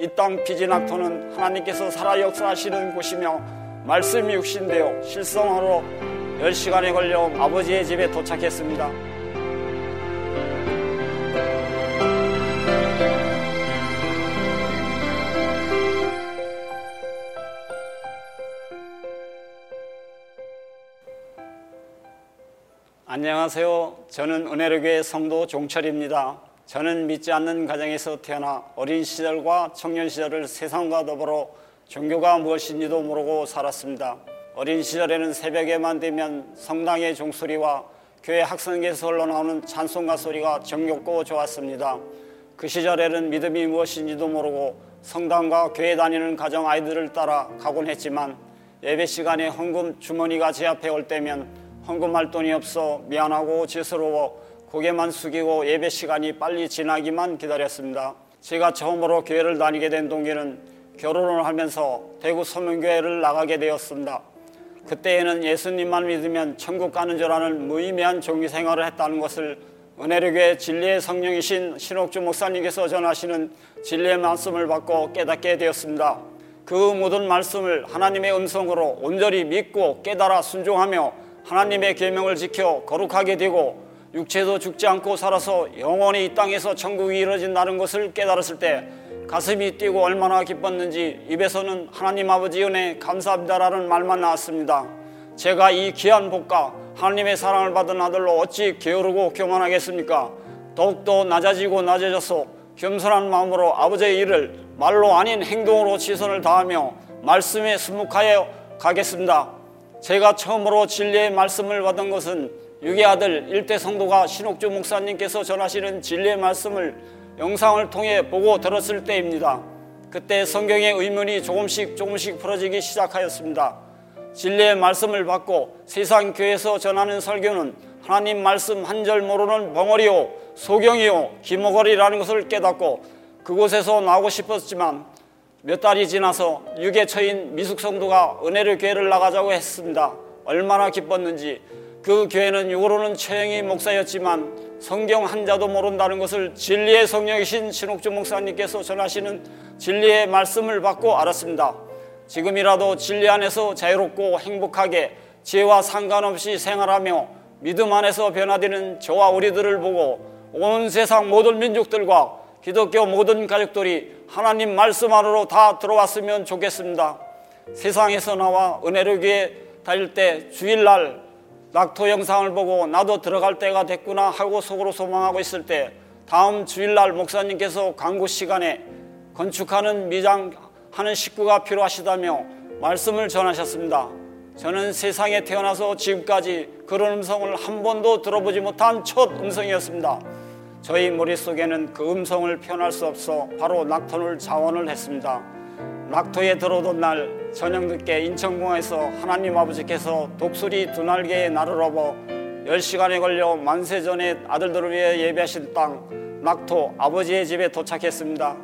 이 땅 피지낙토는 하나님께서 살아 역사하시는 곳이며 말씀이 육신되어 실성으로 10시간에 걸려 아버지의 집에 도착했습니다. 안녕하세요. 저는 은혜로교회 성도 종철입니다. 저는 믿지 않는 가정에서 태어나 어린 시절과 청년 시절을 세상과 더불어 종교가 무엇인지도 모르고 살았습니다. 어린 시절에는 새벽에만 되면 성당의 종소리와 교회 학생에서 흘러나오는 찬송가 소리가 정겹고 좋았습니다. 그 시절에는 믿음이 무엇인지도 모르고 성당과 교회 다니는 가정 아이들을 따라 가곤 했지만 예배 시간에 헌금 주머니가 제 앞에 올 때면 헌금할 돈이 없어 미안하고 죄스러워 고개만 숙이고 예배 시간이 빨리 지나기만 기다렸습니다. 제가 처음으로 교회를 다니게 된 동기는 결혼을 하면서 대구 서문교회를 나가게 되었습니다. 그때에는 예수님만 믿으면 천국 가는 줄 아는 무의미한 종교 생활을 했다는 것을 은혜력의 진리의 성령이신 신옥주 목사님께서 전하시는 진리의 말씀을 받고 깨닫게 되었습니다. 그 모든 말씀을 하나님의 음성으로 온전히 믿고 깨달아 순종하며 하나님의 계명을 지켜 거룩하게 되고 육체도 죽지 않고 살아서 영원히 이 땅에서 천국이 이루어진다는 것을 깨달았을 때 가슴이 뛰고 얼마나 기뻤는지 입에서는 하나님 아버지 은혜 감사합니다라는 말만 나왔습니다. 제가 이 귀한 복과 하나님의 사랑을 받은 아들로 어찌 게으르고 교만하겠습니까? 더욱더 낮아지고 낮아져서 겸손한 마음으로 아버지의 일을 말로 아닌 행동으로 지선을 다하며 말씀에 순묵하여 가겠습니다. 제가 처음으로 진리의 말씀을 받은 것은 유괴 아들 일대 성도가 신옥주 목사님께서 전하시는 진리의 말씀을 영상을 통해 보고 들었을 때입니다. 그때 성경의 의문이 조금씩 조금씩 풀어지기 시작하였습니다. 진리의 말씀을 받고 세상 교회에서 전하는 설교는 하나님 말씀 한 절 모르는 벙어리요 소경이요 기모거리라는 것을 깨닫고 그곳에서 나오고 싶었지만 몇 달이 지나서 육에 처인 미숙 성도가 은혜를 교회를 나가자고 했습니다. 얼마나 기뻤는지 그 교회는 육으로는 최영희 목사였지만 성경 한 자도 모른다는 것을 진리의 성령이신 신옥주 목사님께서 전하시는 진리의 말씀을 받고 알았습니다. 지금이라도 진리 안에서 자유롭고 행복하게 지혜와 상관없이 생활하며 믿음 안에서 변화되는 저와 우리들을 보고 온 세상 모든 민족들과 기독교 모든 가족들이 하나님 말씀 안으로 다 들어왔으면 좋겠습니다. 세상에서 나와 은혜로교에 다닐 때 주일날 낙토 영상을 보고 나도 들어갈 때가 됐구나 하고 속으로 소망하고 있을 때 다음 주일날 목사님께서 광고 시간에 건축하는 미장하는 식구가 필요하시다며 말씀을 전하셨습니다. 저는 세상에 태어나서 지금까지 그런 음성을 한 번도 들어보지 못한 첫 음성이었습니다. 저희 머릿속에는 그 음성을 표현할 수 없어 바로 낙토를 자원을 했습니다. 낙토에 들어오던 날 저녁 늦게 인천공항에서 하나님 아버지께서 독수리 두 날개에 나를 업어 10시간에 걸려 만세 전에 아들들을 위해 예배하신 땅 낙토 아버지의 집에 도착했습니다.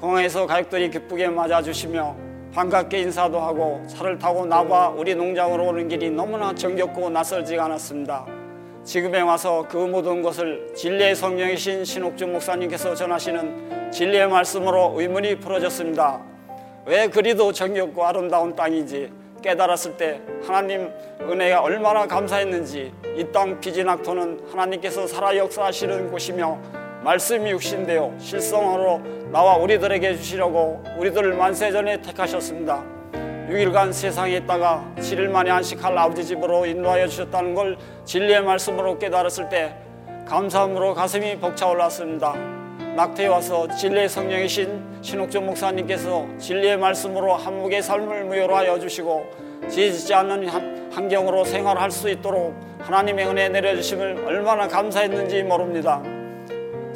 공항에서 가족들이 기쁘게 맞아주시며 반갑게 인사도 하고 차를 타고 나와 우리 농장으로 오는 길이 너무나 정겹고 낯설지가 않았습니다. 지금에 와서 그 모든 것을 진리의 성령이신 신옥준 목사님께서 전하시는 진리의 말씀으로 의문이 풀어졌습니다. 왜 그리도 정겹고 아름다운 땅인지 깨달았을 때 하나님 은혜가 얼마나 감사했는지 이땅 피지낙토는 하나님께서 살아 역사하시는 곳이며 말씀이 육신되어 실성으로 나와 우리들에게 주시려고 우리들을 만세전에 택하셨습니다. 6일간 세상에 있다가 7일 만에 안식할 아버지 집으로 인도하여 주셨다는 걸 진리의 말씀으로 깨달았을 때 감사함으로 가슴이 벅차올랐습니다. 낙태에 와서 진리의 성령이신 신옥준 목사님께서 진리의 말씀으로 한묵의 삶을 무효로 하여 주시고 지지지 않는 환경으로 생활할 수 있도록 하나님의 은혜 내려주심을 얼마나 감사했는지 모릅니다.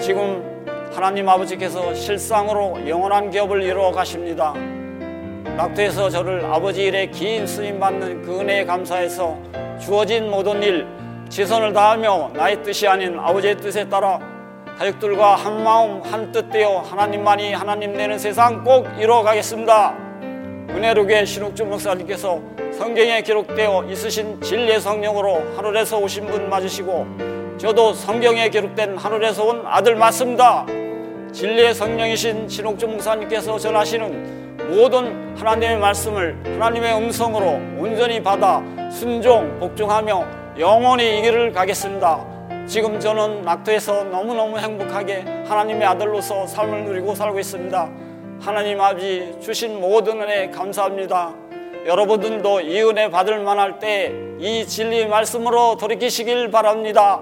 지금 하나님 아버지께서 실상으로 영원한 기업을 이루어 가십니다. 낙도에서 저를 아버지 일에 긴 쓰임 받는 그 은혜에 감사해서 주어진 모든 일 최선을 다하며 나의 뜻이 아닌 아버지의 뜻에 따라 가족들과 한 마음 한 뜻 되어 하나님만이 하나님 내는 세상 꼭 이루어 가겠습니다. 은혜로교회 신옥주 목사님께서 성경에 기록되어 있으신 진리의 성령으로 하늘에서 오신 분 맞으시고 저도 성경에 기록된 하늘에서 온 아들 맞습니다. 진리의 성령이신 신옥주 목사님께서 전하시는 모든 하나님의 말씀을 하나님의 음성으로 온전히 받아 순종, 복종하며 영원히 이 길을 가겠습니다. 지금 저는 낙도에서 너무너무 행복하게 하나님의 아들로서 삶을 누리고 살고 있습니다. 하나님 아버지 주신 모든 은혜 감사합니다. 여러분들도 이 은혜 받을 만할 때 이 진리 말씀으로 돌이키시길 바랍니다.